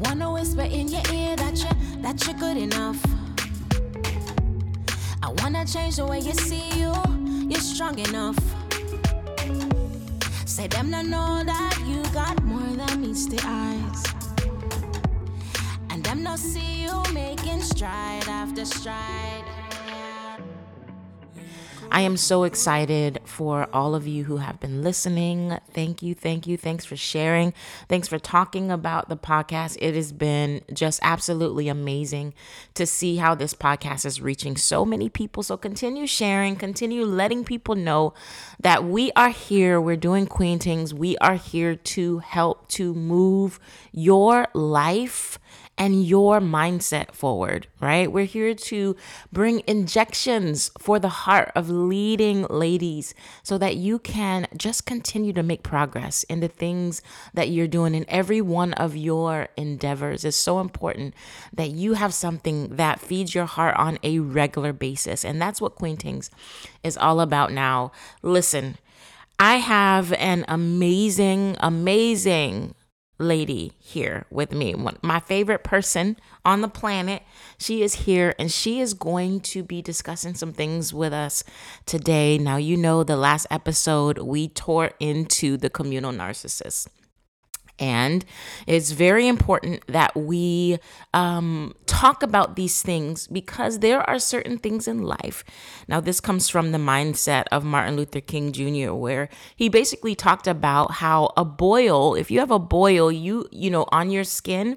Wanna whisper in your ear that you that you're good enough. I wanna change the way you see you. You're strong enough. Say them to know that you got more than meets the eyes. And them no see you making stride after stride. I am so excited for all of you who have been listening. Thank you, thank you. Thanks for sharing. Thanks for talking about the podcast. It has been just absolutely amazing to see how this podcast is reaching so many people. So continue sharing, continue letting people know that we are here. We're doing Queen Things. We are here to help to move your life and your mindset forward, right? We're here to bring injections for the heart of leading ladies so that you can just continue to make progress in the things that you're doing in every one of your endeavors. It's so important that you have something that feeds your heart on a regular basis. And that's what Queen Things is all about now. Listen, I have an amazing, amazing lady here with me. My favorite person on the planet. She is here and she is going to be discussing some things with us today. Now, you know, the last episode we tore into the communal narcissist. And it's very important that we um, talk about these things because there are certain things in life. Now, this comes from the mindset of Martin Luther King Jr., where he basically talked about how a boil, if you have a boil, you, you know, on your skin,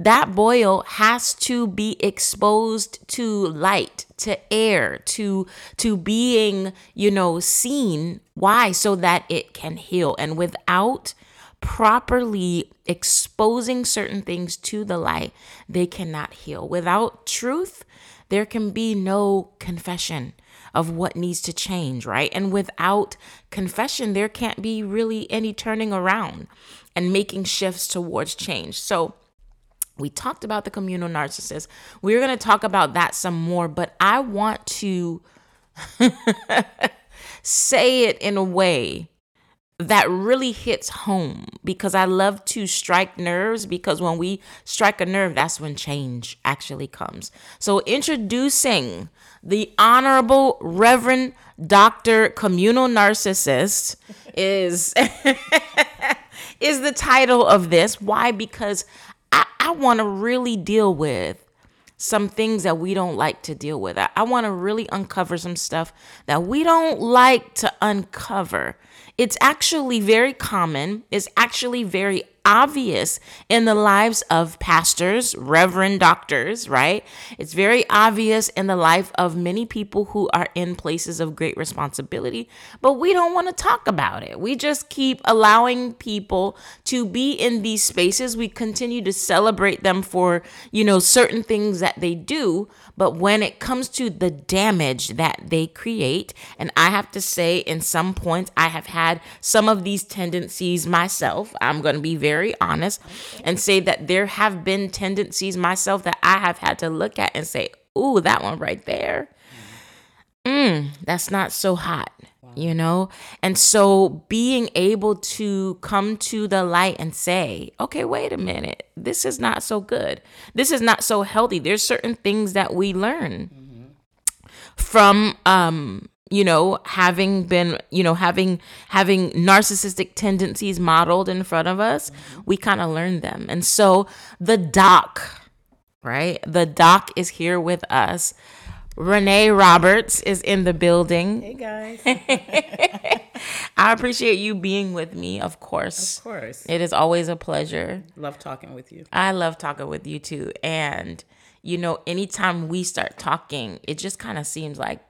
that boil has to be exposed to light to air to to being you know seen why so that it can heal and without properly exposing certain things to the light, they cannot heal. Without truth, there can be no confession of what needs to change, right? And without confession, there can't be really any turning around and making shifts towards change. So, we talked about the communal narcissist. We're going to talk about that some more, but I want to say it in a way that really hits home because I love to strike nerves because when we strike a nerve, that's when change actually comes. So, introducing the Honorable Reverend Dr. Communal Narcissist is is the title of this. Why? Because I, I want to really deal with some things that we don't like to deal with. I, I want to really uncover some stuff that we don't like to uncover it's actually very common, it's actually very obvious in the lives of pastors, reverend doctors, right? It's very obvious in the life of many people who are in places of great responsibility, but we don't want to talk about it. We just keep allowing people to be in these spaces. We continue to celebrate them for, you know, certain things that they do, but when it comes to the damage that they create, and I have to say, in some points, I have had some of these tendencies myself. I'm going to be very very honest and say that there have been tendencies myself that I have had to look at and say, ooh, that one right there. Mm, that's not so hot, you know? And so being able to come to the light and say, okay, wait a minute, this is not so good. This is not so healthy. There's certain things that we learn mm-hmm. from um you know having been you know having having narcissistic tendencies modeled in front of us we kind of learn them. And so the doc right? The doc is here with us. Reneé Roberts is in the building. Hey guys. I appreciate you being with me of course. Of course. It is always a pleasure. Love talking with you. I love talking with you too. And you know anytime we start talking it just kind of seems like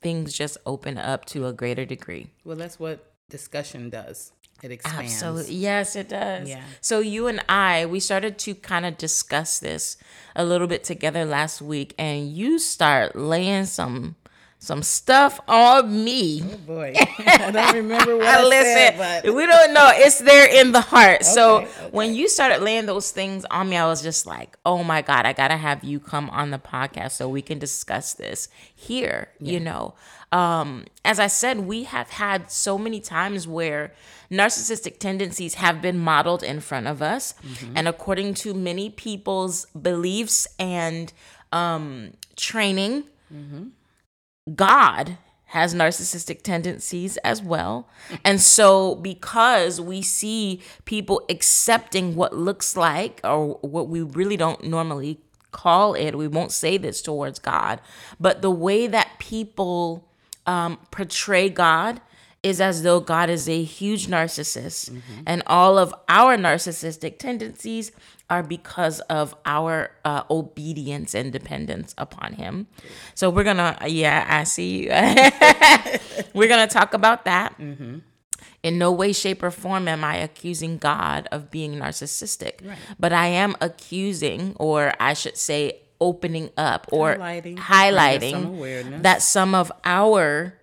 things just open up to a greater degree. Well, that's what discussion does. It expands. Absolutely. Yes, it does. Yeah. So you and I, we started to kind of discuss this a little bit together last week and you start laying some some stuff on me. Oh boy, I don't remember what I Listen, said, but we don't know. It's there in the heart. Okay, so okay. when you started laying those things on me, I was just like, "Oh my god, I gotta have you come on the podcast so we can discuss this here." Yeah. You know, um, as I said, we have had so many times where narcissistic tendencies have been modeled in front of us. Mm-hmm. And according to many people's beliefs and um, training, mm-hmm. God has narcissistic tendencies as well. And so, because we see people accepting what looks like or what we really don't normally call it, we won't say this towards God, but the way that people um, portray God is as though God is a huge narcissist mm-hmm. and all of our narcissistic tendencies are because of our uh, obedience and dependence upon Him. So we're gonna, yeah, I see you. we're gonna talk about that. Mm-hmm. In no way, shape, or form am I accusing God of being narcissistic, right. but I am accusing, or I should say, opening up or highlighting, highlighting some that some of our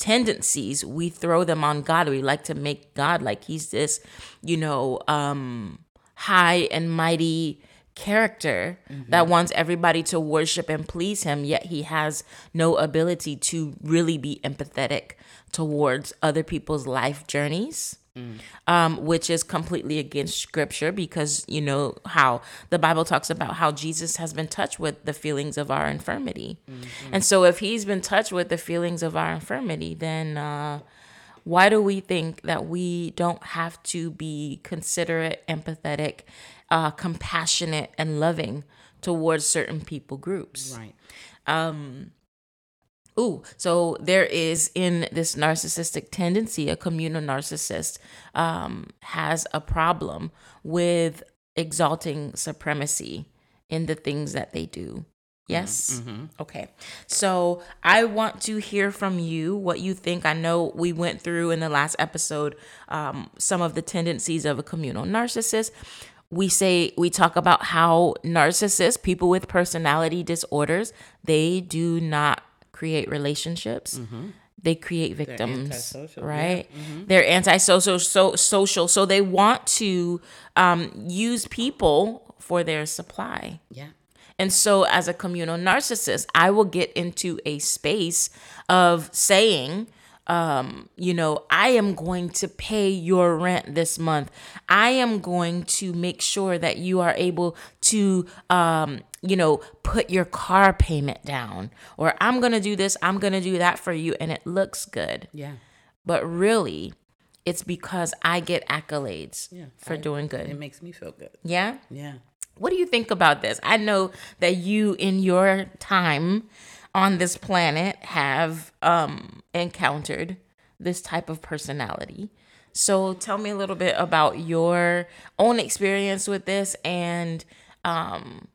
tendencies we throw them on God. We like to make God like He's this, you know, um, high and mighty character mm-hmm. that wants everybody to worship and please him, yet he has no ability to really be empathetic towards other people's life journeys. Mm. Um, which is completely against scripture because you know how the Bible talks about how Jesus has been touched with the feelings of our infirmity. Mm-hmm. And so, if he's been touched with the feelings of our infirmity, then uh, why do we think that we don't have to be considerate, empathetic, uh, compassionate, and loving towards certain people groups? Right. Um, Ooh, so there is in this narcissistic tendency, a communal narcissist um, has a problem with exalting supremacy in the things that they do. Yes. Mm-hmm. Okay. So I want to hear from you what you think. I know we went through in the last episode um, some of the tendencies of a communal narcissist. We say, we talk about how narcissists, people with personality disorders, they do not create relationships. Mm-hmm. They create victims, right? Yeah. Mm-hmm. They're antisocial, so social, so they want to um, use people for their supply. Yeah. And so, as a communal narcissist, I will get into a space of saying, um, you know, I am going to pay your rent this month. I am going to make sure that you are able to, um, you know, put your car payment down. Or I'm going to do this, I'm going to do that for you. And it looks good. Yeah. But really, it's because I get accolades yeah, for I, doing good. It makes me feel good. Yeah? Yeah. What do you think about this? I know that you, in your time on this planet, have um, encountered this type of personality. So tell me a little bit about your own experience with this and um,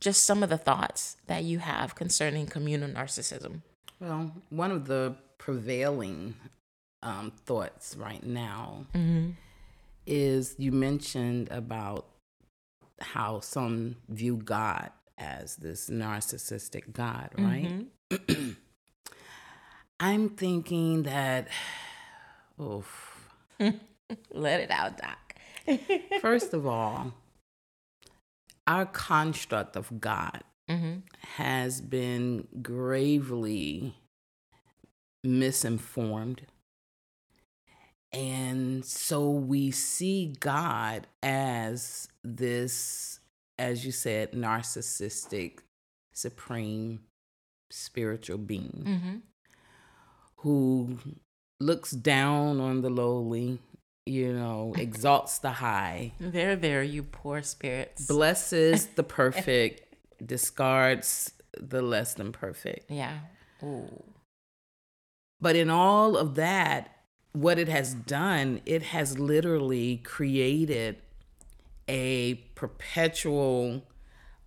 just some of the thoughts that you have concerning communal narcissism. Well, one of the prevailing um, thoughts right now mm-hmm. is you mentioned about how some view God as this narcissistic God, right? Mm-hmm. I'm thinking that, oof. Let it out, Doc. First of all, our construct of God mm-hmm. has been gravely misinformed. And so we see God as this, as you said, narcissistic, supreme spiritual being mm-hmm. who looks down on the lowly, you know, exalts the high. There, there, you poor spirits. Blesses the perfect, discards the less than perfect. Yeah. Ooh. But in all of that, what it has done, it has literally created a perpetual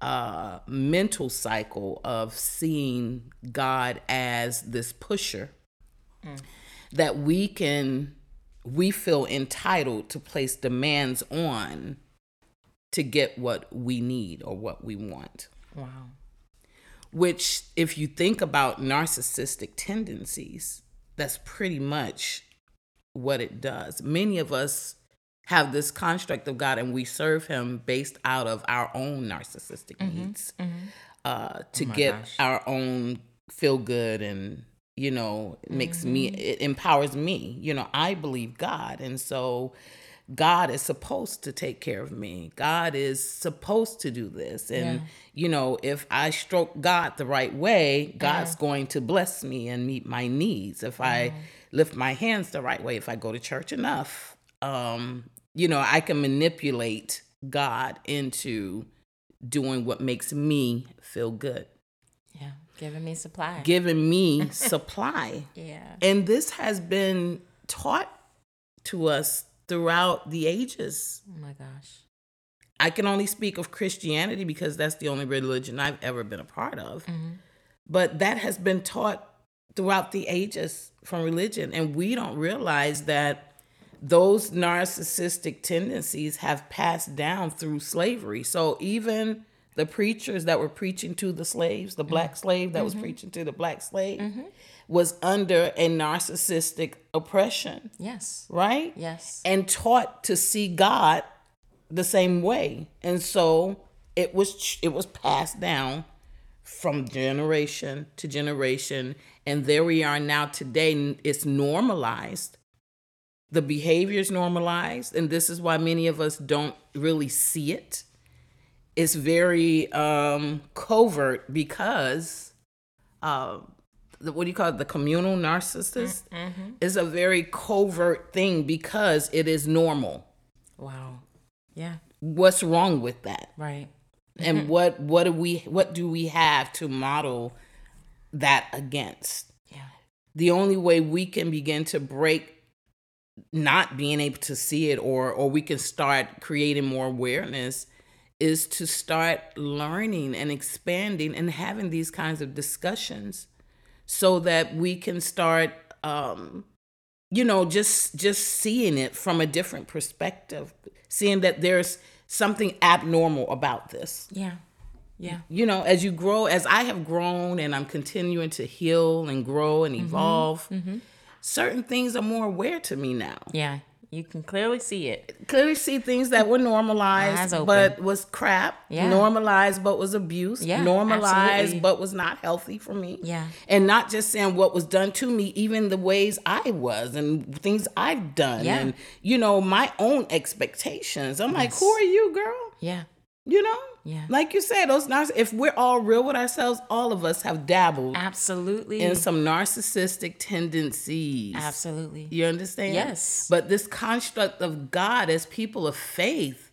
uh, mental cycle of seeing God as this pusher mm. that we can, we feel entitled to place demands on to get what we need or what we want. Wow. Which, if you think about narcissistic tendencies, that's pretty much what it does. Many of us have this construct of God and we serve Him based out of our own narcissistic mm-hmm, needs mm-hmm. Uh, to oh get gosh. our own feel good and you know it makes me it empowers me. You know i believe god. And so god is supposed to take care of me. God is supposed to do this. And Yeah. you know if i stroke god the right way god's going to bless me and meet my needs. If i lift my hands the right way if i go to church enough um you know i can manipulate god into doing what makes me feel good Yeah. Giving me supply. giving me supply yeah. and this has been taught to us throughout the ages. Oh my gosh. I can only speak of Christianity because that's the only religion I've ever been a part of. Mm-hmm. But that has been taught throughout the ages from religion. And we don't realize that those narcissistic tendencies have passed down through slavery. So even the preachers that were preaching to the slaves, the black mm-hmm. slave that was mm-hmm. preaching to the black slave, mm-hmm. was under a narcissistic oppression, Yes. right? Yes. and taught to see God the same way. And so it was it was passed down from generation to generation and there we are now today it's normalized. The behavior is normalized and this is why many of us don't really see it. It's very um covert because uh the, what do you call it? The communal narcissist is a very covert thing because it is normal. Wow. Yeah. What's wrong with that? Right. And what what do we what do we have to model that against? Yeah. The only way we can begin to break not being able to see it or or we can start creating more awareness is to start learning and expanding and having these kinds of discussions so that we can start um you know just just seeing it from a different perspective seeing that there's something abnormal about this Yeah. Yeah. you know as you grow as i have grown and i'm continuing to heal and grow and evolve certain things are more aware to me now Yeah. You can clearly see it. clearly see things that were normalized but was crap Yeah. normalized but was abuse Yeah, normalized absolutely. but was not healthy for me Yeah. and not just saying what was done to me even the ways i was and things i've done Yeah. and you know my own expectations i'm like who are you girl Yeah. you know Yeah. like you said those narciss- if we're all real with ourselves all of us have dabbled Absolutely. in some narcissistic tendencies Absolutely. you understand? Yes. But this construct of God as people of faith,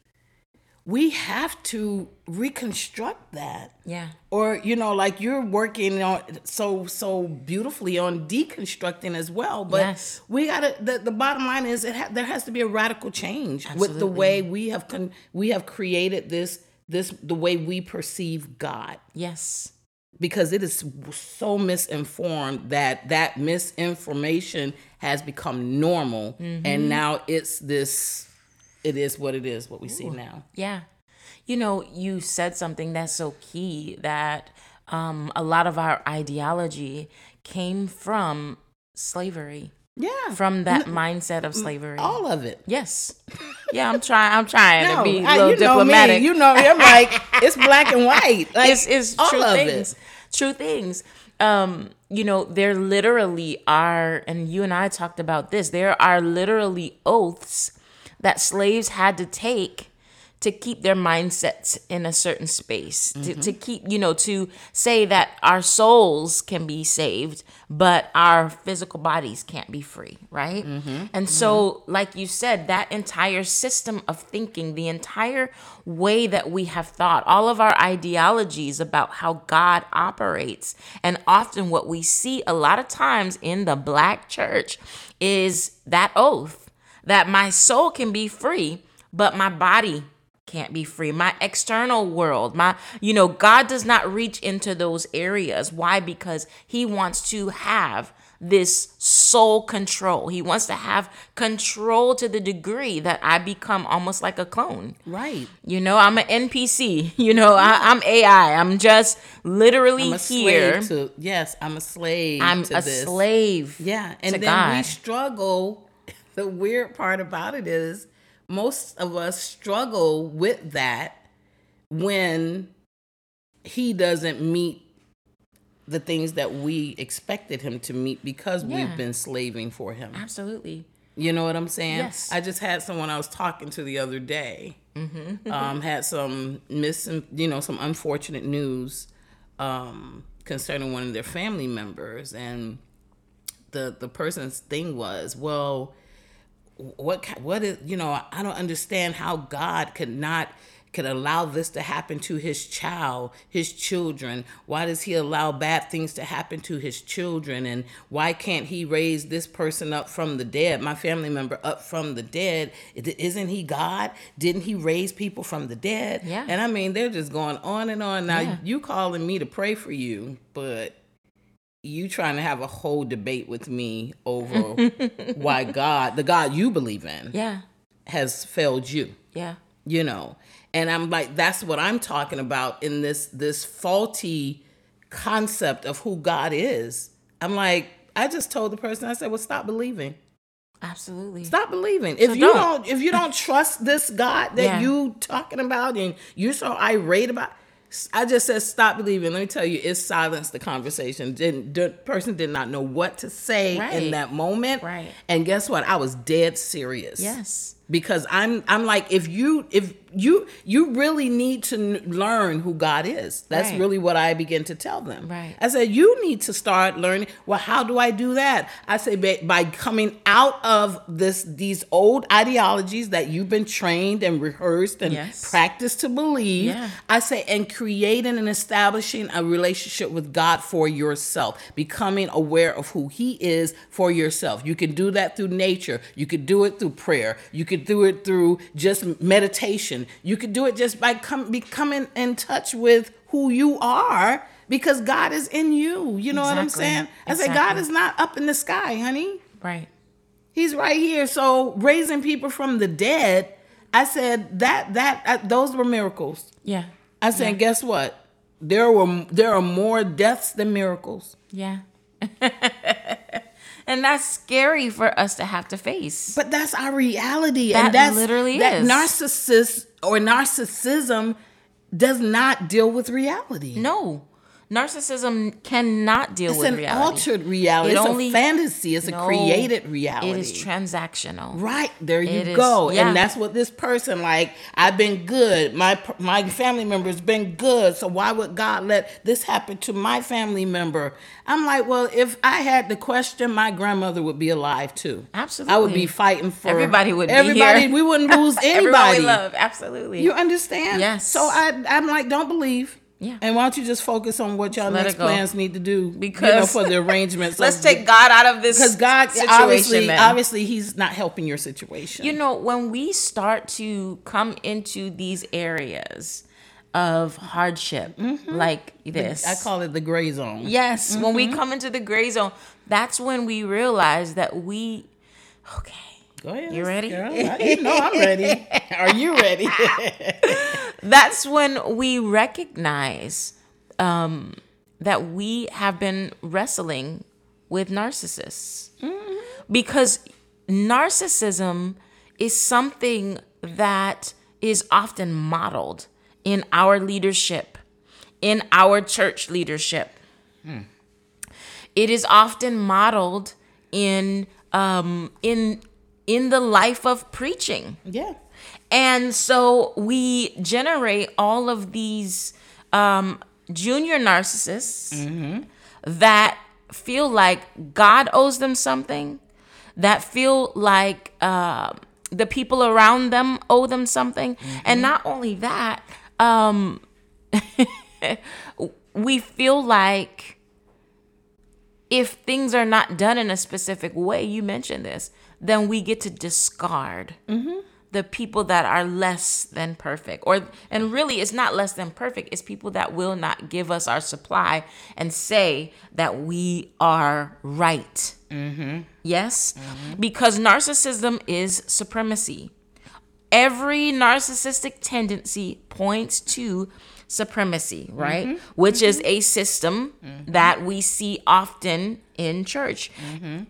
we have to reconstruct that. Yeah. Or, you know, like you're working on so so beautifully on deconstructing as well. But Yes. we gotta the, the bottom line is it ha- there has to be a radical change with the way we have con- we have created this this the way we perceive God Yes. because it is so misinformed that that misinformation has become normal Mm-hmm. and now it's this it is what it is what we see now Yeah. You know, you said something that's so key that um, a lot of our ideology came from slavery, yeah from that mindset of slavery. all of it Yes. Yeah, I'm trying. I'm trying to be a little you know diplomatic. me. You know me. I'm like, it's black and white. Like, it's, it's all true of things. it. True things. Um, you know, there literally are, and you and I talked about this. There are literally oaths that slaves had to take to keep their mindsets in a certain space. To, mm-hmm. to keep, you know, to say that our souls can be saved, but our physical bodies can't be free, right? Mm-hmm. And so, like you said, that entire system of thinking, the entire way that we have thought, all of our ideologies about how God operates, and often what we see a lot of times in the black church is that oath that my soul can be free, but my body can't be free. My external world, my, you know, God does not reach into those areas. Why? Because He wants to have this soul control. He wants to have control to the degree that I become almost like a clone. Right. You know, I'm an NPC. You know, I, I'm AI. I'm just literally I'm here. to yes, I'm a slave I'm a this. slave. Yeah, and then we struggle. The weird part about it is most of us struggle with that when he doesn't meet the things that we expected him to meet because Yeah. we've been slaving for him. Absolutely. You know what I'm saying? Yes. I just had someone I was talking to the other day. um, had some miss, you know, some unfortunate news um, concerning one of their family members, and the the person's thing was, well, what what is you know I don't understand how God could not could allow this to happen to his child, his children. Why does he allow bad things to happen to his children? And why can't he raise this person up from the dead, my family member up from the dead? Isn't he God? Didn't he raise people from the dead? Yeah. And I mean, they're just going on and on. Now Yeah. you calling me to pray for you, but you trying to have a whole debate with me over why God, the God you believe in, Yeah. has failed you. Yeah. You know, and I'm like, that's what I'm talking about in this this faulty concept of who God is. I'm like, I just told the person, I said, well, stop believing. Absolutely. Stop believing. If So you don't. don't. if you don't trust this God that Yeah. you talking about and you're so irate about, I just said stop believing. Let me tell you, it silenced the conversation. Didn't the person did not know what to say Right. in that moment. Right. And guess what? I was dead serious. Yes. Because I'm I'm like if you if you you really need to n- learn who God is. That's Right. really what I begin to tell them. Right. I said you need to start learning. Well, how do I do that? I say by, by coming out of this these old ideologies that you've been trained and rehearsed and Yes. practiced to believe. Yeah. I say and creating and establishing a relationship with God for yourself, becoming aware of who He is for yourself. You can do that through nature. You could do it through prayer. You could do it through just meditation. You could do it just by come, becoming in touch with who you are because God is in you. You know what I'm saying? I say God is not up in the sky, honey. Right. He's right here. So raising people from the dead, I said that that uh, those were miracles. Yeah. I said, guess what? There were there are more deaths than miracles. Yeah. and that's scary for us to have to face. But that's our reality, That and that's literally that is. narcissist or narcissism does not deal with reality. no. Narcissism cannot deal it's with an reality. altered reality. It it's only- a fantasy. It's No, a created reality. It is transactional. Right there, you It is- go, yeah. and that's what this person like. I've been good. My my family member's been good. So why would God let this happen to my family member? I'm like, well, if I had the question, my grandmother would be alive too. Absolutely, I would be fighting for Everybody would be everybody. We wouldn't lose Everyone anybody. we love. Absolutely. You understand? Yes. So I I'm like, don't believe. Yeah. And why don't you just focus on what y'all Let next plans need to do? you know, Because- for the arrangements. Let's take God out of this because God situation. obviously then. obviously he's not helping your situation. you know, when we start to come into these areas of hardship like this, Mm-hmm. I call it the gray zone. yes, when Mm-hmm. we come into the gray zone, that's when we realize that we, okay, Go ahead. You ready? Girl. I- You know I'm ready. Are you ready? that's when we recognize um, that we have been wrestling with narcissists. Because narcissism is something that is often modeled in our leadership, in our church leadership. It is often modeled in um, in in the life of preaching. yeah. And so we generate all of these um, junior narcissists that feel like God owes them something, that feel like uh, the people around them owe them something. And not only that, um, we feel like if things are not done in a specific way, you mentioned this, then we get to discard the people that are less than perfect. Or and really it's not less than perfect, it's people that will not give us our supply and say that we are right. Mm-hmm. Yes? Mm-hmm. Because narcissism is supremacy. Every narcissistic tendency points to supremacy, right? Mm-hmm. Which is mm-hmm. a system mm-hmm. that we see often in church.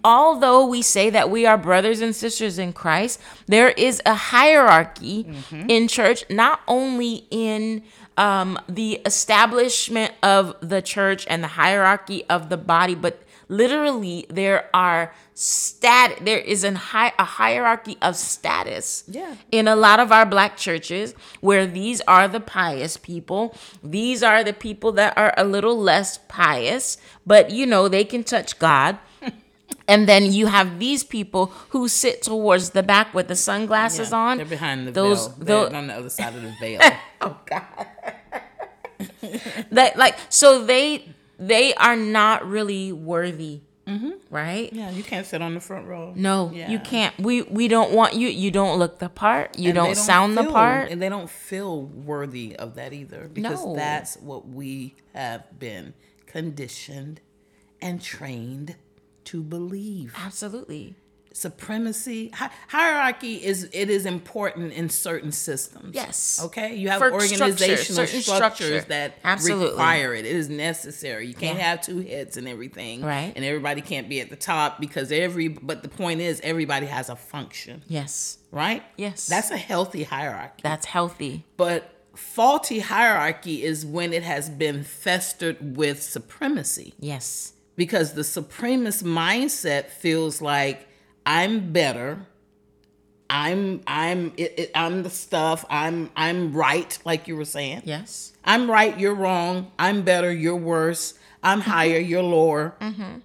Although we say that we are brothers and sisters in Christ, there is a hierarchy in church, not only in um, the establishment of the church and the hierarchy of the body, but literally there are stat there is an high a hierarchy of status Yeah. in a lot of our black churches where these are the pious people these are the people that are a little less pious but you know they can touch god and then you have these people who sit towards the back with the sunglasses Yeah, on They're behind the those veil. They're on the other side of the veil. oh god that like so they they are not really worthy mm-hmm. right yeah, you can't sit on the front row. no Yeah. you can't we we don't want you you don't look the part you don't, they sound the part and they don't feel worthy of that either because No. that's what we have been conditioned and trained to believe. absolutely Supremacy, hi- hierarchy is it is important in certain systems. Yes. Okay. You have For organizational certain structures structure. that Absolutely. require it. It is necessary. You can't Yeah. have two heads and everything. Right. And everybody can't be at the top because every. But the point is, everybody has a function. yes Right. Yes. That's a healthy hierarchy. that's healthy But faulty hierarchy is when it has been festered with supremacy yes because the supremacist mindset feels like I'm better. I'm I'm it, it, I'm the stuff. I'm I'm right, like you were saying. yes I'm right. You're wrong. I'm better. You're worse. I'm higher. You're lower.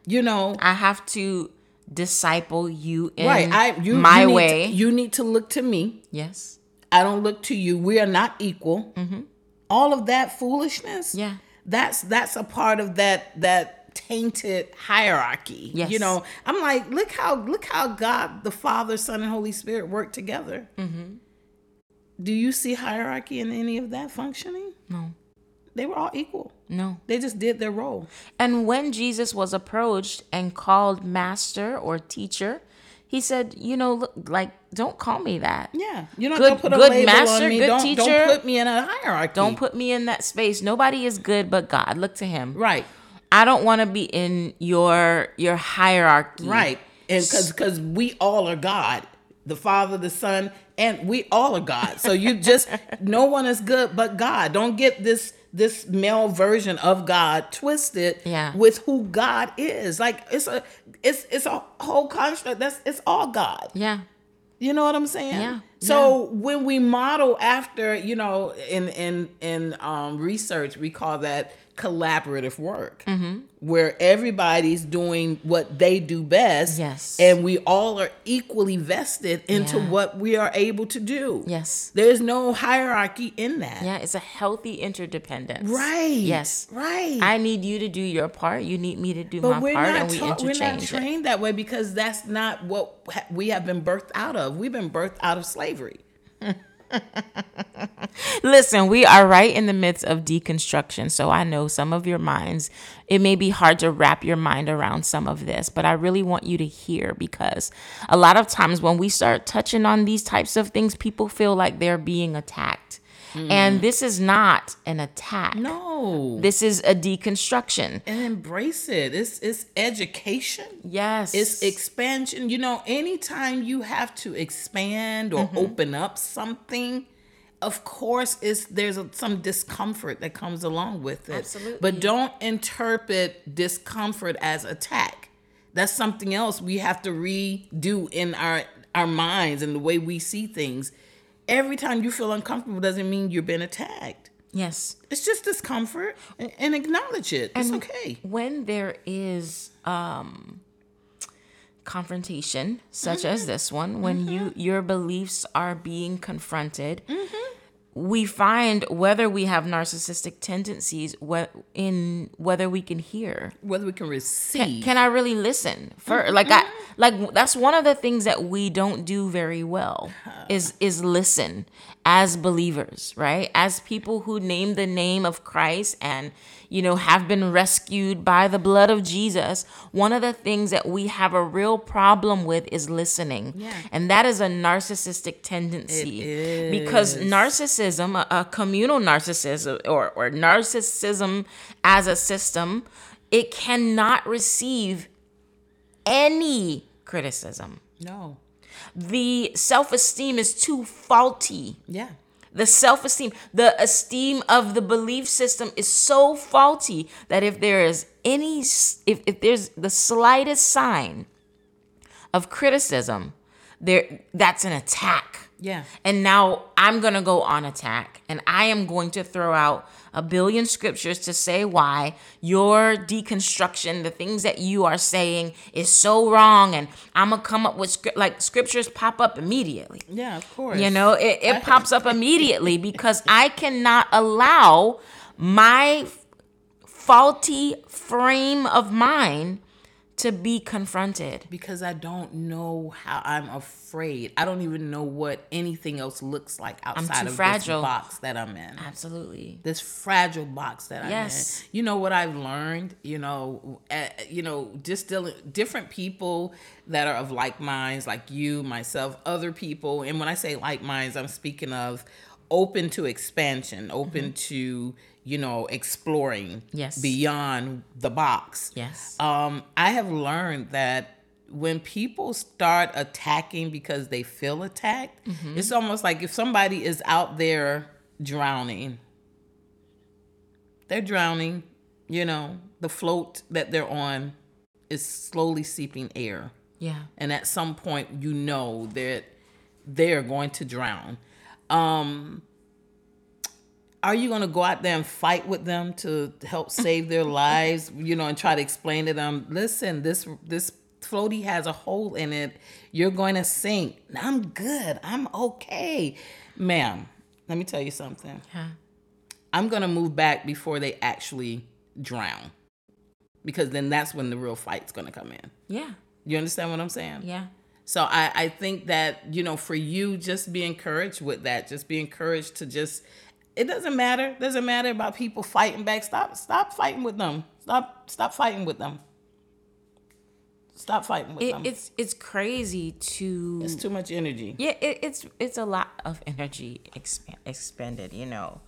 You know, i have to disciple you in right? I you my you way To, you need to look to me. yes I don't look to you. We are not equal. All of that foolishness. Mm-hmm. Yeah. That's that's a part of that that tainted hierarchy. Yes. You know, I'm like, look how look how God, the Father, Son, and Holy Spirit work together. Mm-hmm. Do you see hierarchy in any of that functioning? no They were all equal. no They just did their role. And when Jesus was approached and called master or teacher, he said, you know, look, like, don't call me that. Yeah. You don't Good- put a good label master, on me. good don't, teacher. don't put me in a hierarchy. Don't put me in that space. Nobody is good but God. Look to him. right. I don't want to be in your your hierarchy. Right. And because because we all are God, the Father, the Son, and we all are God. So you just no one is good but God. Don't get this this male version of God twisted Yeah. with who God is. Like it's a it's it's a whole construct. That's it's all God. Yeah. You know what I'm saying? Yeah, So when we model after, you know, in in in um, research, we call that collaborative work, Mm-hmm. where everybody's doing what they do best. Yes. And we all are equally vested into Yeah. what we are able to do. Yes. There's no hierarchy in that. Yeah. It's a healthy interdependence. Right. Yes. Right. I need you to do your part. You need me to do but my we're part, and we taught, we're not interchange it. trained that way because that's not what we have been birthed out of. We've been birthed out of slavery. Listen, we are right in the midst of deconstruction. So I know some of your minds, it may be hard to wrap your mind around some of this, but I really want you to hear because a lot of times when we start touching on these types of things, people feel like they're being attacked. And this is not an attack. No. This is a deconstruction. and embrace it. It's it's education. Yes. It's expansion. You know, anytime you have to expand or Mm-hmm. open up something, of course, is there's a, some discomfort that comes along with it. Absolutely. But don't interpret discomfort as attack. That's something else we have to redo in our our minds and the way we see things. Every time you feel uncomfortable doesn't mean you've been attacked. yes. It's just discomfort and, and acknowledge it. It's okay. When there is um confrontation such as mm-hmm. this one, when you mm-hmm. your beliefs are being confronted, mm-hmm. We find whether we have narcissistic tendencies what in whether we can hear. Whether we can receive. can I really listen? For mm-hmm, like I mm-hmm. like that's one of the things that we don't do very well is is listen as believers, right? As people who name the name of Christ and you know have been rescued by the blood of Jesus, one of the things that we have a real problem with is listening. Yeah. And that is a narcissistic tendency It because narcissism, a, a communal narcissism or or narcissism as a system, it cannot receive any criticism. no. The self esteem is too faulty. Yeah. The self esteem, the esteem of the belief system is so faulty that if there is any, if, if there's the slightest sign of criticism, there that's an attack. Yeah. And now I'm going to go on attack and I am going to throw out a billion scriptures to say why your deconstruction, the things that you are saying is so wrong. And I'm going to come up with script, like scriptures pop up immediately. Yeah, of course. You know, it, it pops up immediately because I cannot allow my faulty frame of mind to be confronted. because I don't know how I'm afraid. I don't even know what anything else looks like outside of fragile. this box that I'm in. Absolutely. This fragile box that I'm Yes. in. You know what I've learned. You know, uh, you know, just dealing different people that are of like minds, like you, myself, other people. And when I say like minds, I'm speaking of open to expansion, open to you know exploring Yes. beyond the box Yes. um, I have learned that when people start attacking because they feel attacked, Mm-hmm. it's almost like if somebody is out there drowning, they're drowning, you know, the float that they're on is slowly seeping air. yeah. And at some point, you know that they're going to drown. Um, are you going to go out there and fight with them to help save their lives you know and try to explain to them listen this this floaty has a hole in it you're going to sink i'm good i'm okay ma'am let me tell you something Yeah. i'm going to move back before they actually drown because then that's when the real fight's going to come in Yeah. you understand what i'm saying Yeah. so I, I think that, you know, for you, just be encouraged with that. Just be encouraged to just it doesn't matter. Doesn't matter about people fighting back. Stop stop fighting with them. Stop stop fighting with them. Stop fighting with It, them. it's it's crazy to it's too much energy. yeah it, it's it's a lot of energy exp- expended you know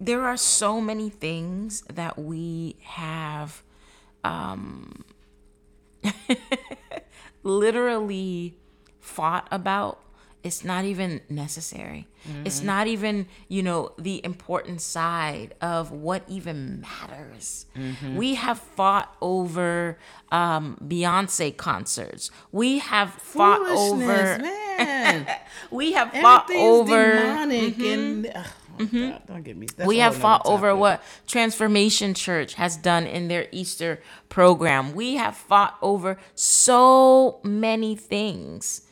there are so many things that we have um literally fought about it's not even necessary it's mm-hmm. not even you know the important side of what even matters mm-hmm. we have fought over um Beyoncé concerts we have fought over we have fought over demonic mm-hmm. and oh my God, don't get me. That's we have fought over topic. what Transformation Church has done in their Easter program. We have fought over so many things.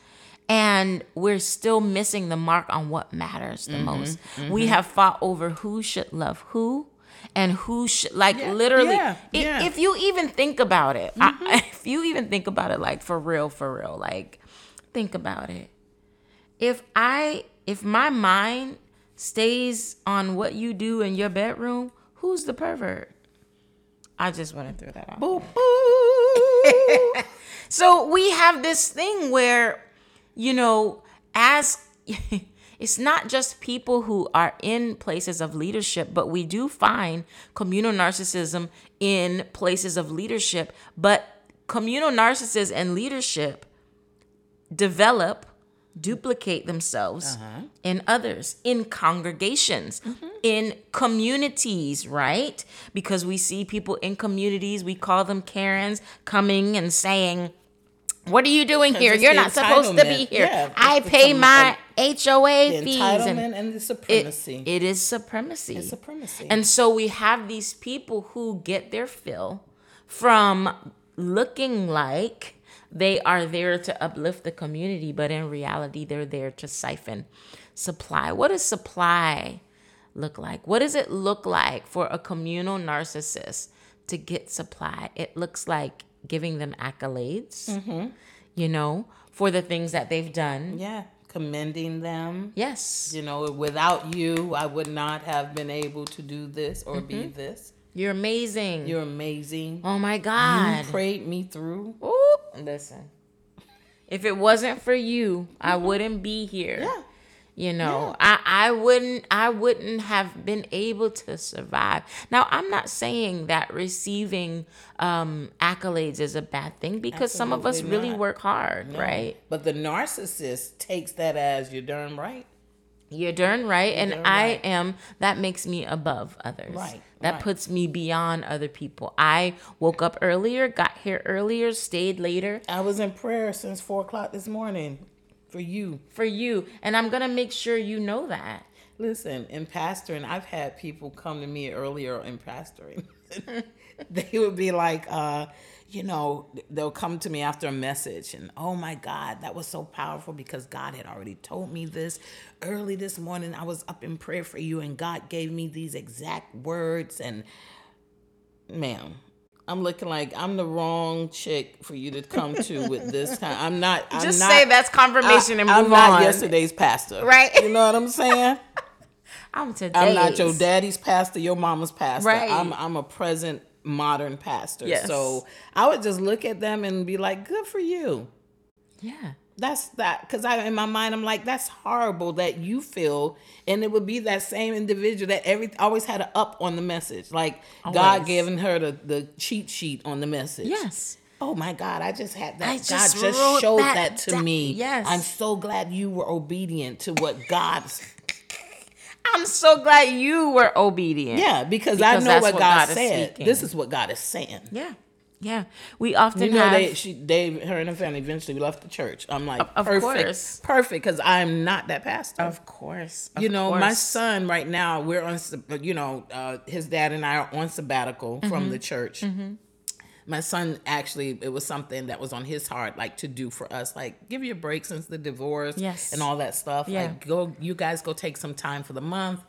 And we're still missing the mark on what matters Mm-hmm, the most. We have fought over who should love who and who should, like, literally. yeah, i- yeah. Mm-hmm. If you even think about it, I, if you even think about it, like, for real, for real, like, think about it if I if my mind stays on what you do in your bedroom, who's the pervert? I just want to throw that out. Boop, boop. So we have this thing where, you know, as it's not just people who are in places of leadership, but we do find communal narcissism in places of leadership. But communal narcissists and leadership develop, duplicate themselves uh-huh. in others, in congregations, mm-hmm. in communities, right? Because we see people in communities, we call them Karens, coming and saying, what are you doing here? You're not supposed to be here. Yeah, I pay my HOA The fees. entitlement And and the it, it is supremacy. It's supremacy. And so we have these people who get their fill from looking like they are there to uplift the community, but in reality, they're there to siphon supply. What does supply look like? What does it look like for a communal narcissist to get supply? It looks like giving them accolades, you know, for the things that they've done. yeah, commending them. Yes, You know, without you, I would not have been able to do this or be Mm-hmm. this. you're amazing. You're amazing. oh my God. You prayed me through. Ooh, listen. If it wasn't for you, I wouldn't be here. Yeah. You know, I, I wouldn't I wouldn't have been able to survive. Now, I'm not saying that receiving um, accolades is a bad thing because some of us Absolutely really not. work hard, right? But the narcissist takes that as you're darn right. You're darn right. and darn I right. am, that makes me above others. Right, That right. puts me beyond other people. I woke up earlier, got here earlier, stayed later I was in prayer since four o'clock this morning for you. for you. And I'm going to make sure you know that. Listen, in pastoring, I've had people come to me earlier in pastoring. they would be like, uh, you know, they'll come to me after a message and, oh my God, that was so powerful because God had already told me this. Early this morning, I was up in prayer for you and God gave me these exact words. And, ma'am, I'm looking like I'm the wrong chick for you to come to with this kind. I'm not. I'm Just not, say that's confirmation and move I'm not on. yesterday's pastor. Right. You know what I'm saying? I'm today. I'm not your daddy's pastor, your mama's pastor. Right. I'm I'm a present modern pastor. Yes. So I would just look at them and be like, "Good for you." Yeah. That's that because I in my mind I'm like, that's horrible that you feel, and it would be that same individual that every always had a up on the message, like God giving her the the cheat sheet on the message. Yes. Oh my God! I just had that. I God just just showed that that, to down. me. Yes. I'm so glad you were obedient to what God's I'm so glad you were obedient. Yeah, because, Because I know what, what God, God said. speaking. This is what God is saying. Yeah. Yeah. We often You know, have they, she, they, her and her family eventually left the church. I'm like, of perfect, course. perfect, because I'm not that pastor. Of course. you of know, my son right now, we're on, you know, uh, his dad and I are on sabbatical Mm-hmm. from the church. My son actually, it was something that was on his heart, like to do for us, like give you a break since the divorce, Yes. and all that stuff. Yeah. Like, go, you guys go take some time for the month.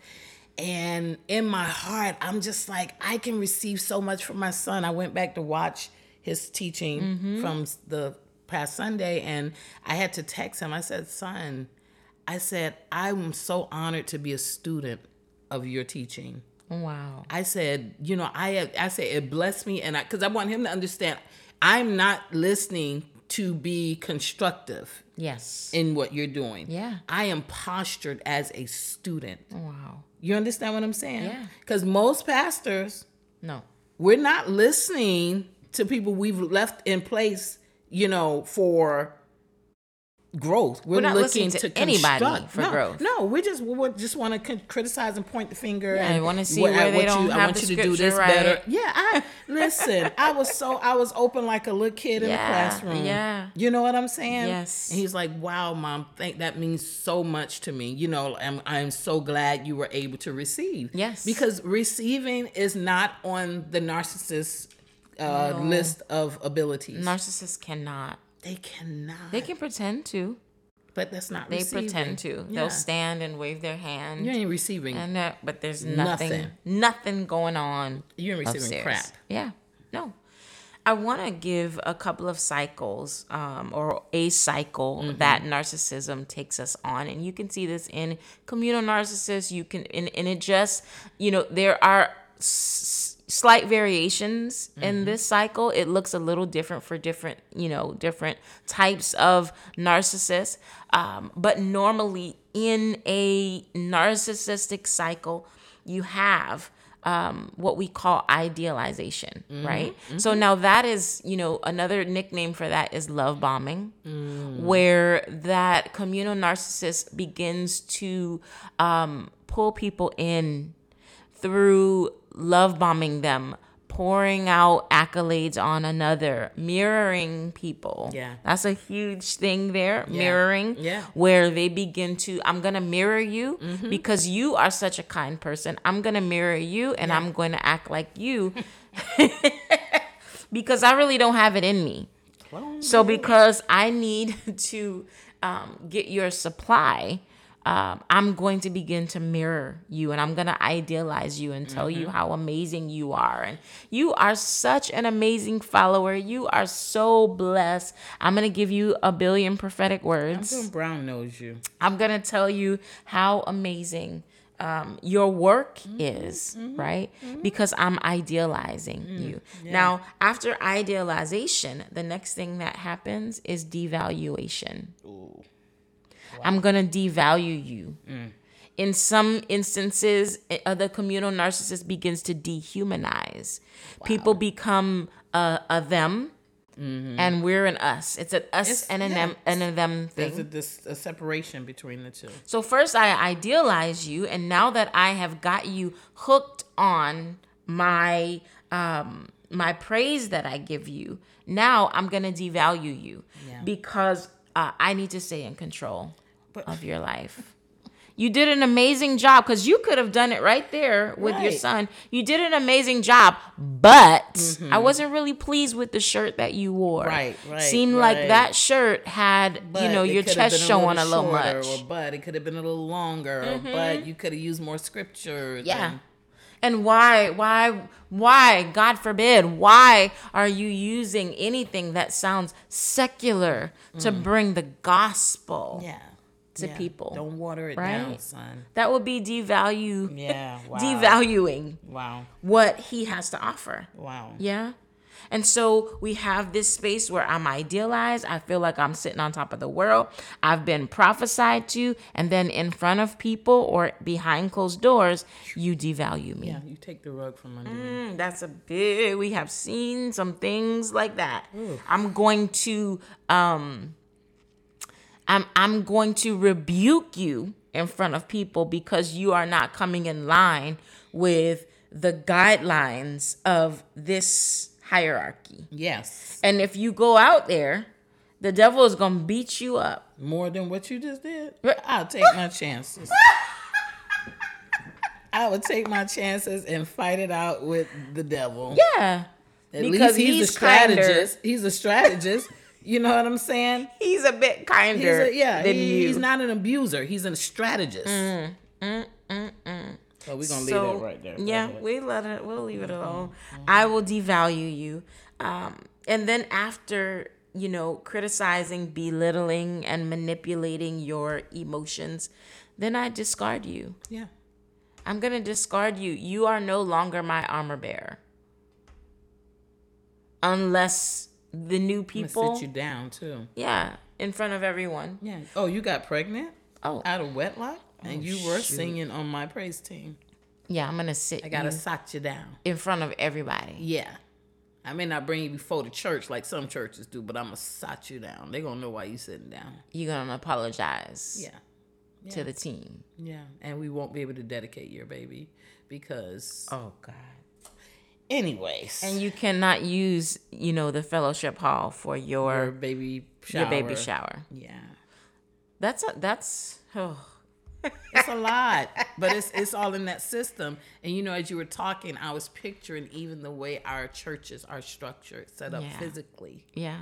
And in my heart, I'm just like, I can receive so much from my son. I went back to watch his teaching Mm-hmm. from the past Sunday, and I had to text him. I said, Son, I said, I'm so honored to be a student of your teaching. Wow. I said, you know, I I said it blessed me, and I because I want him to understand, I'm not listening to be constructive Yes. in what you're doing. Yeah. I am postured as a student. wow. You understand what I'm saying? Yeah. Because most pastors, No. we're not listening to people we've left in place, you know, for growth. We're, not looking listening to to anybody construct. for no, growth. No, we just we just want to criticize and point the finger. Yeah, and we wanna see where they don't you, I have want the you to do this right. better. Yeah, I listen. I was so I was open like a little kid in Yeah, the classroom. yeah. you know what I'm saying? Yes. And he's like, "Wow, mom, thank that means so much to me. You know, I'm I'm so glad you were able to receive. Yes. because receiving is not on the narcissist uh, list of abilities. Narcissists cannot. They cannot. They can pretend to. but that's not. They receiving. pretend to. Yeah. They'll stand and wave their hand. You ain't receiving. and uh, but there's nothing, nothing, Nothing. going on. You ain't receiving upstairs. crap. Yeah, no. I want to give a couple of cycles, um, or a cycle Mm-hmm. that narcissism takes us on, and you can see this in communal narcissists. You can, and, and it just, you know, there are s- slight variations Mm-hmm. in this cycle. It looks a little different for different, you know, different types of narcissists. Um, but normally, in a narcissistic cycle, you have um, what we call idealization, right? So now that is, you know, another nickname for that is love bombing, where that communal narcissist begins to um, pull people in through love bombing them, pouring out accolades on another, mirroring people. Yeah. That's a huge thing there, mirroring. Yeah. Where they begin to, I'm going to mirror you Mm-hmm. because you are such a kind person. I'm going to mirror you and I'm going to act like you because I really don't have it in me. So because I need to um, get your supply, um, I'm going to begin to mirror you and I'm going to idealize you and tell you mm-hmm. how amazing you are. And you are such an amazing follower. You are so blessed. I'm going to give you a billion prophetic words. Jim Brown knows you. I'm gonna tell you how amazing um, your work mm-hmm. is, mm-hmm. right? Because I'm idealizing mm, you. Now, after idealization, the next thing that happens is devaluation. I'm gonna devalue you. In some instances, uh, the communal narcissist begins to dehumanize. People become a, a them And we're an us. It's an us It's- and an yeah, them and a them There's thing. a, this, a separation between the two. So first I idealize you and now that I have got you hooked on my um my praise that I give you, now I'm going to devalue you Yeah. because uh, I need to stay in control But- of your life. You did an amazing job because you could have done it right there with your son. You did an amazing job, but I wasn't really pleased with the shirt that you wore. Mm-hmm. Right, right, Seemed like that shirt had, you know, your chest showing a little shorter, much. Or but it could have been a little longer. Or but you could have used more scripture. Yeah. and- And why, why, why, God forbid, why are you using anything that sounds secular to bring the gospel? Mm. yeah. To yeah. people, Don't water it down, son. That would be devalue, Yeah. Wow. devaluing Wow. what he has to offer. Wow. Yeah. And so we have this space where I'm idealized. I feel like I'm sitting on top of the world. I've been prophesied to. And then in front of people or behind closed doors, you devalue me. Yeah. You take the rug from under me. Mm, that's a big we have seen some things like that i'm going to um i'm i'm going to rebuke you in front of people because you are not coming in line with the guidelines of this hierarchy Yes. and if you go out there the devil is going to beat you up More than what you just did. I'll take my chances. I would take my chances and fight it out with the devil. yeah At because least he's, he's a strategist. kinder. He's a strategist. You know what I'm saying? he's a bit kinder a, yeah, he- he's not an abuser. He's a strategist. Mm, So we're gonna leave So, that right there. Yeah, we let it. We'll leave it Mm-hmm. alone. I will devalue you, um, and then after you know criticizing, belittling, and manipulating your emotions, then I discard you. yeah. I'm gonna discard you. You are no longer my armor bearer, unless the new people. I'm gonna sit you down too. yeah, in front of everyone. Yeah. Oh, you got pregnant Oh, out of wedlock, and oh, you were shoot. singing on my praise team. yeah. I'm gonna sit I gotta sat you down. in front of everybody. Yeah. I may not bring you before the church like some churches do, but I'm gonna sat you down. They're gonna know why you sitting down. You're gonna apologize. Yeah. To the team. Yeah. And we won't be able to dedicate your baby because Oh God. Anyways. And you cannot use, you know, the fellowship hall for your your baby shower. your baby shower. Yeah. That's a, that's oh It's a lot, but it's it's all in that system. And you know, as you were talking, I was picturing even the way our churches are structured, set up Yeah. physically. yeah.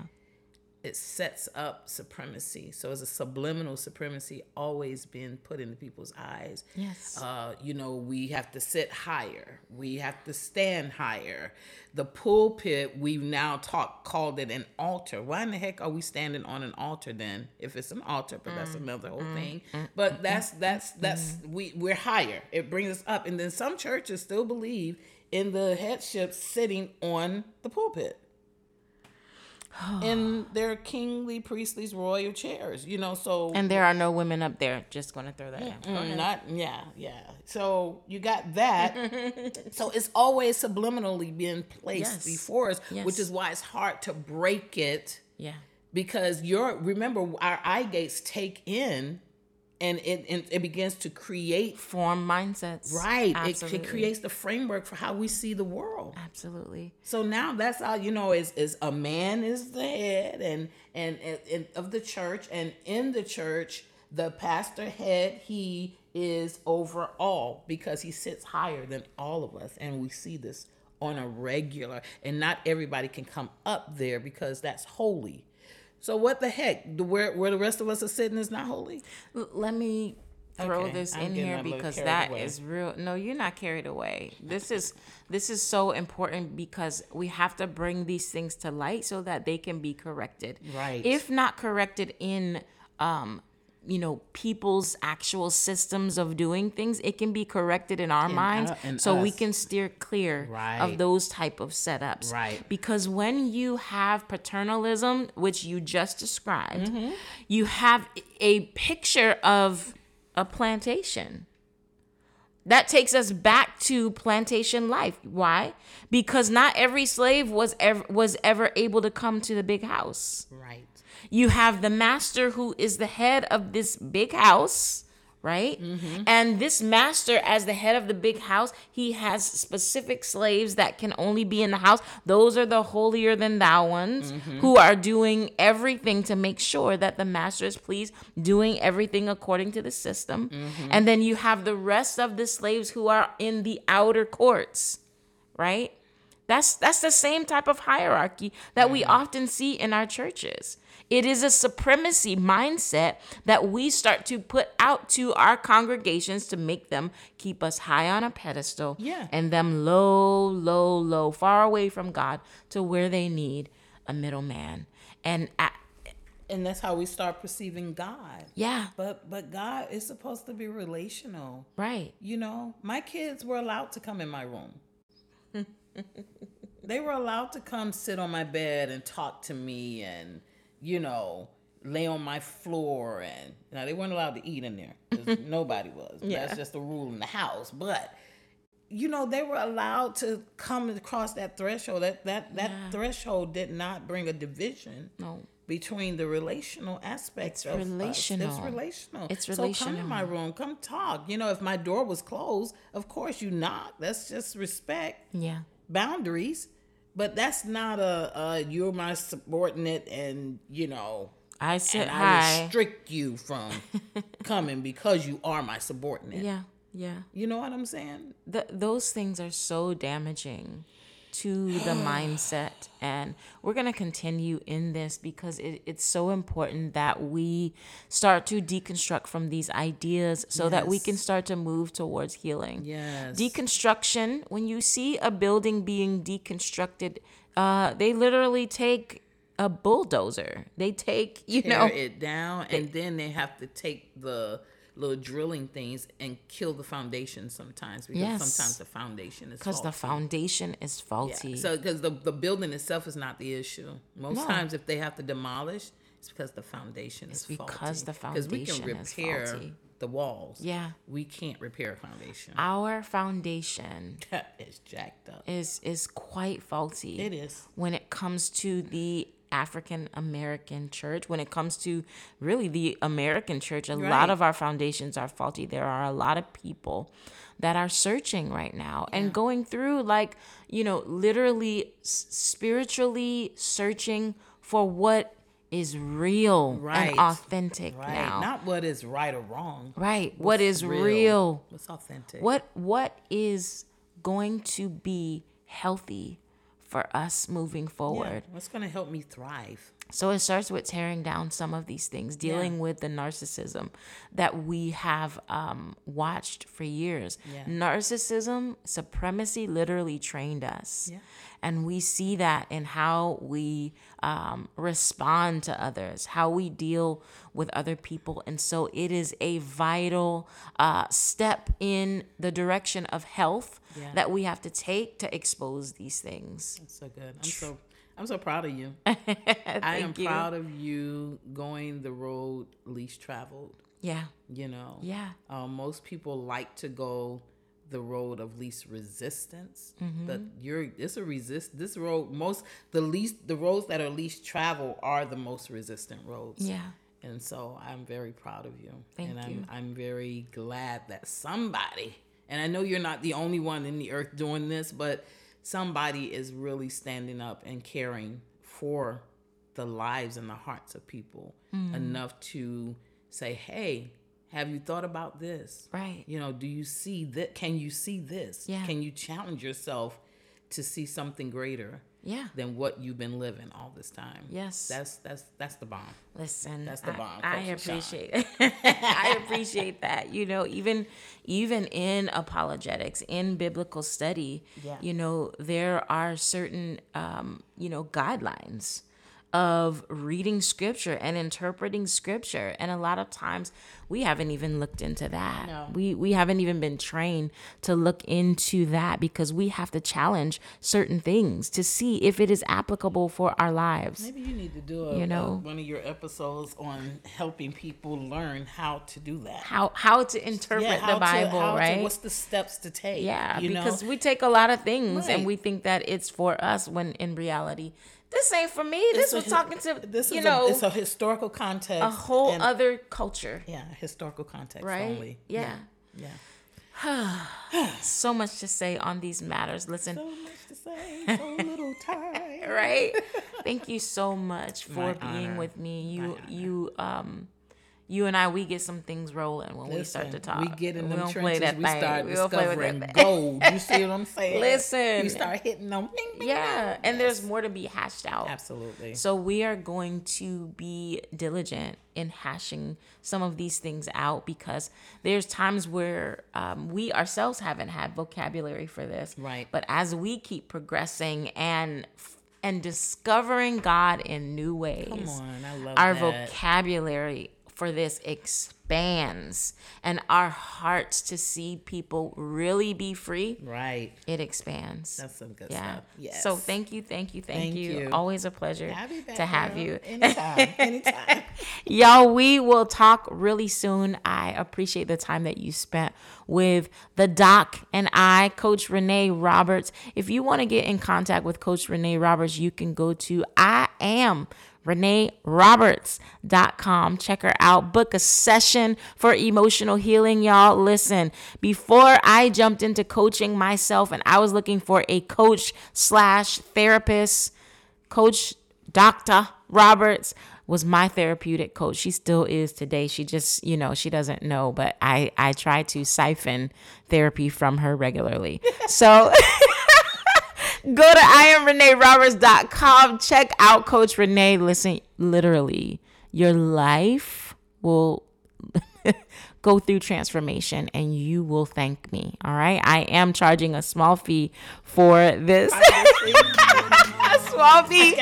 It sets up supremacy. So it's a subliminal supremacy always being put into people's eyes. Yes. Uh, you know, we have to sit higher. We have to stand higher. The pulpit, we've now talked called it an altar. Why in the heck are we standing on an altar then? If it's an altar, but that's mm. another whole mm. thing. Mm. But that's that's that's we we're higher. It brings us up. And then some churches still believe in the headship sitting on the pulpit. in their kingly, priestly, royal chairs, you know. So And there are no women up there. Just gonna throw that in. Mm, not yeah yeah so you got that so it's always subliminally being placed Yes. before us Yes. which is why it's hard to break it Yeah. because your remember our eye gates take in and it and it begins to create Form mindsets. right it, Absolutely. it creates the framework for how we see the world Absolutely. so now that's how you know is is a man is the head and, and and and of the church and in the church the pastor head he is over all because he sits higher than all of us and we see this on a regular and not everybody can come up there because that's holy. So what the heck? The where where the rest of us are sitting is not holy. Let me throw Okay, this I'm in here because carried that away. is real no you're not carried away this is this is so important because we have to bring these things to light so that they can be corrected Right. if not corrected in um you know people's actual systems of doing things it can be corrected in our minds uh, in so we can steer clear Right. of those type of setups Right. because when you have paternalism which you just described Mm-hmm. you you have a picture of a plantation that takes us back to plantation life. Why? Because not every slave was ever was ever able to come to the big house. Right. You have the master who is the head of this big house, right? Mm-hmm. And this master, as the head of the big house, he has specific slaves that can only be in the house. Those are the holier than thou ones mm-hmm. who are doing everything to make sure that the master is pleased, doing everything according to the system. Mm-hmm. And then you have the rest of the slaves who are in the outer courts, right? That's that's the same type of hierarchy that we often see in our churches. It is a supremacy mindset that we start to put out to our congregations to make them keep us high on a pedestal Yeah. and them low, low, low, far away from God to where they need a middleman. And And that's how we start perceiving God. yeah, But but God is supposed to be relational. right. You know, my kids were allowed to come in my room. they were allowed to come sit on my bed and talk to me and, you know, lay on my floor and now they weren't allowed to eat in there nobody was. Yeah. That's just a rule in the house. But you know, they were allowed to come across that threshold. That that that Yeah. threshold did not bring a division No. between the relational aspects It's of us. relational. It's relational. It's relational So come in my room, come talk. You know, if my door was closed, of course you knock. That's just respect, Yeah. boundaries. But that's not a, a you're my subordinate and you know I sit and I restrict you from coming because you are my subordinate. yeah. Yeah. You know what I'm saying? th- those things are so damaging to the mindset and we're going to continue in this because it, it's so important that we start to deconstruct from these ideas so that we can start to move towards healing. Yes. deconstruction when you see a building being deconstructed uh, they literally take a bulldozer. They take you tear know it down and then they have to take the little drilling things and kill the foundation sometimes because Yes. sometimes the foundation is because the foundation is faulty Yeah. So because the the building itself is not the issue. Most No. times, if they have to demolish, it's because the foundation is because the faulty. we can foundation is repair faulty. the walls. Yeah. we can't repair a foundation. our foundation it's jacked up. is is quite faulty. It is. when it comes to the African American church. When it comes to really the American church, a lot of our foundations are faulty. There are a lot of people that are searching right now and going through like you know literally spiritually searching for what is real Right. and authentic Right. now. Not what is right or wrong. right. what What's is real What's authentic? what what is going to be healthy for us moving Yeah. forward What's going to help me thrive? So it starts with tearing down some of these things dealing with the narcissism that we have um, watched for years Yeah. narcissism supremacy literally trained us Yeah. and we see that in how we um, respond to others, how we deal with other people. And so it is a vital uh, step in the direction of health Yeah. that we have to take to expose these things. That's so good. I'm so I'm so proud of you. I am you. proud of you going the road least traveled. Yeah. You know. Yeah. Um, most people like to go the road of least resistance, Mm-hmm. but you're it's a resist this road most the least the roads that are least traveled are the most resistant roads. Yeah. And so I'm very proud of you. Thank and you. I'm I'm very glad that somebody and I know you're not the only one in the earth doing this, but somebody is really standing up and caring for the lives and the hearts of people Mm. enough to say, "Hey, have you thought about this?" Right. You know, do you see that? Can you see this? Yeah. Can you challenge yourself to see something greater Yeah. than what you've been living all this time? Yes. That's that's that's the bomb. Listen, That's the I- bomb, I, LaShaon. appreciate I appreciate that. You know, even even in apologetics, in biblical study, Yeah. you know, there are certain um, you know, guidelines of reading scripture and interpreting scripture. And a lot of times we haven't even looked into that. No. We we haven't even been trained to look into that because we have to challenge certain things to see if it is applicable for our lives. Maybe you need to do a, You a- know? one of your episodes on helping people learn how to do that. How how to interpret how the Bible, to, right? To, what's the steps to take? Yeah, you because know? we take a lot of things and we think that it's for us when in reality, this ain't for me. This a was hi- talking to this you is know a, it's a historical context, a whole and- other culture, yeah, historical context right? only. Yeah. yeah. So much to say on these matters. Listen, So much to say, so little time. right? Thank you so much for My being honor. with me. You you um you and I we get some things rolling when we start to talk. We get in We them trenches. play that we thing. start We discovering that gold. You see what I'm saying? Listen. we start hitting them. Bing, bing, Yeah, bing. and there's more to be hashed out. absolutely. So we are going to be diligent in hashing some of these things out because there's times where um, we ourselves haven't had vocabulary for this. Right. But as we keep progressing and and discovering God in new ways, Come on, I love our that. vocabulary for this expands and our hearts to see people really be free right. it expands. That's some good yeah. stuff. Yes. So thank you, thank you, thank, Thank you. you. Always a pleasure back, to have girl. you. Anytime. Anytime. Y'all, we will talk really soon. I appreciate the time that you spent with the doc and I, Coach Reneé Roberts. If you want to get in contact with Coach Reneé Roberts, you can go to I am ReneeRoberts.com. Check her out. Book a session for emotional healing, y'all. Listen, before I jumped into coaching myself and I was looking for a coach slash therapist, Coach Dr. Roberts was my therapeutic coach. She still is today. She just, you know, she doesn't know, but I I try to siphon therapy from her regularly. So go to IamReneeRoberts.com. Check out Coach Reneé. Listen, literally, your life will go through transformation and you will thank me. All right. I am charging a small fee for this. a small fee.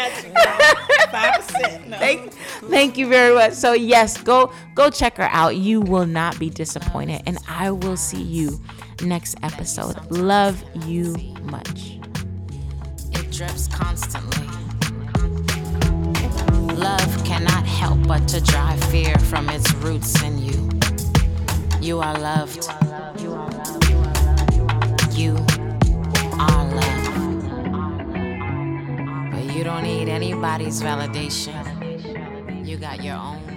No. Thank, thank you very much. So yes, go go check her out. You will not be disappointed. And I will see you next episode. Love you much. Drips constantly. Love cannot help but to drive fear from its roots in you. You are loved. You are loved. You are loved. But you don't need anybody's validation. You got your own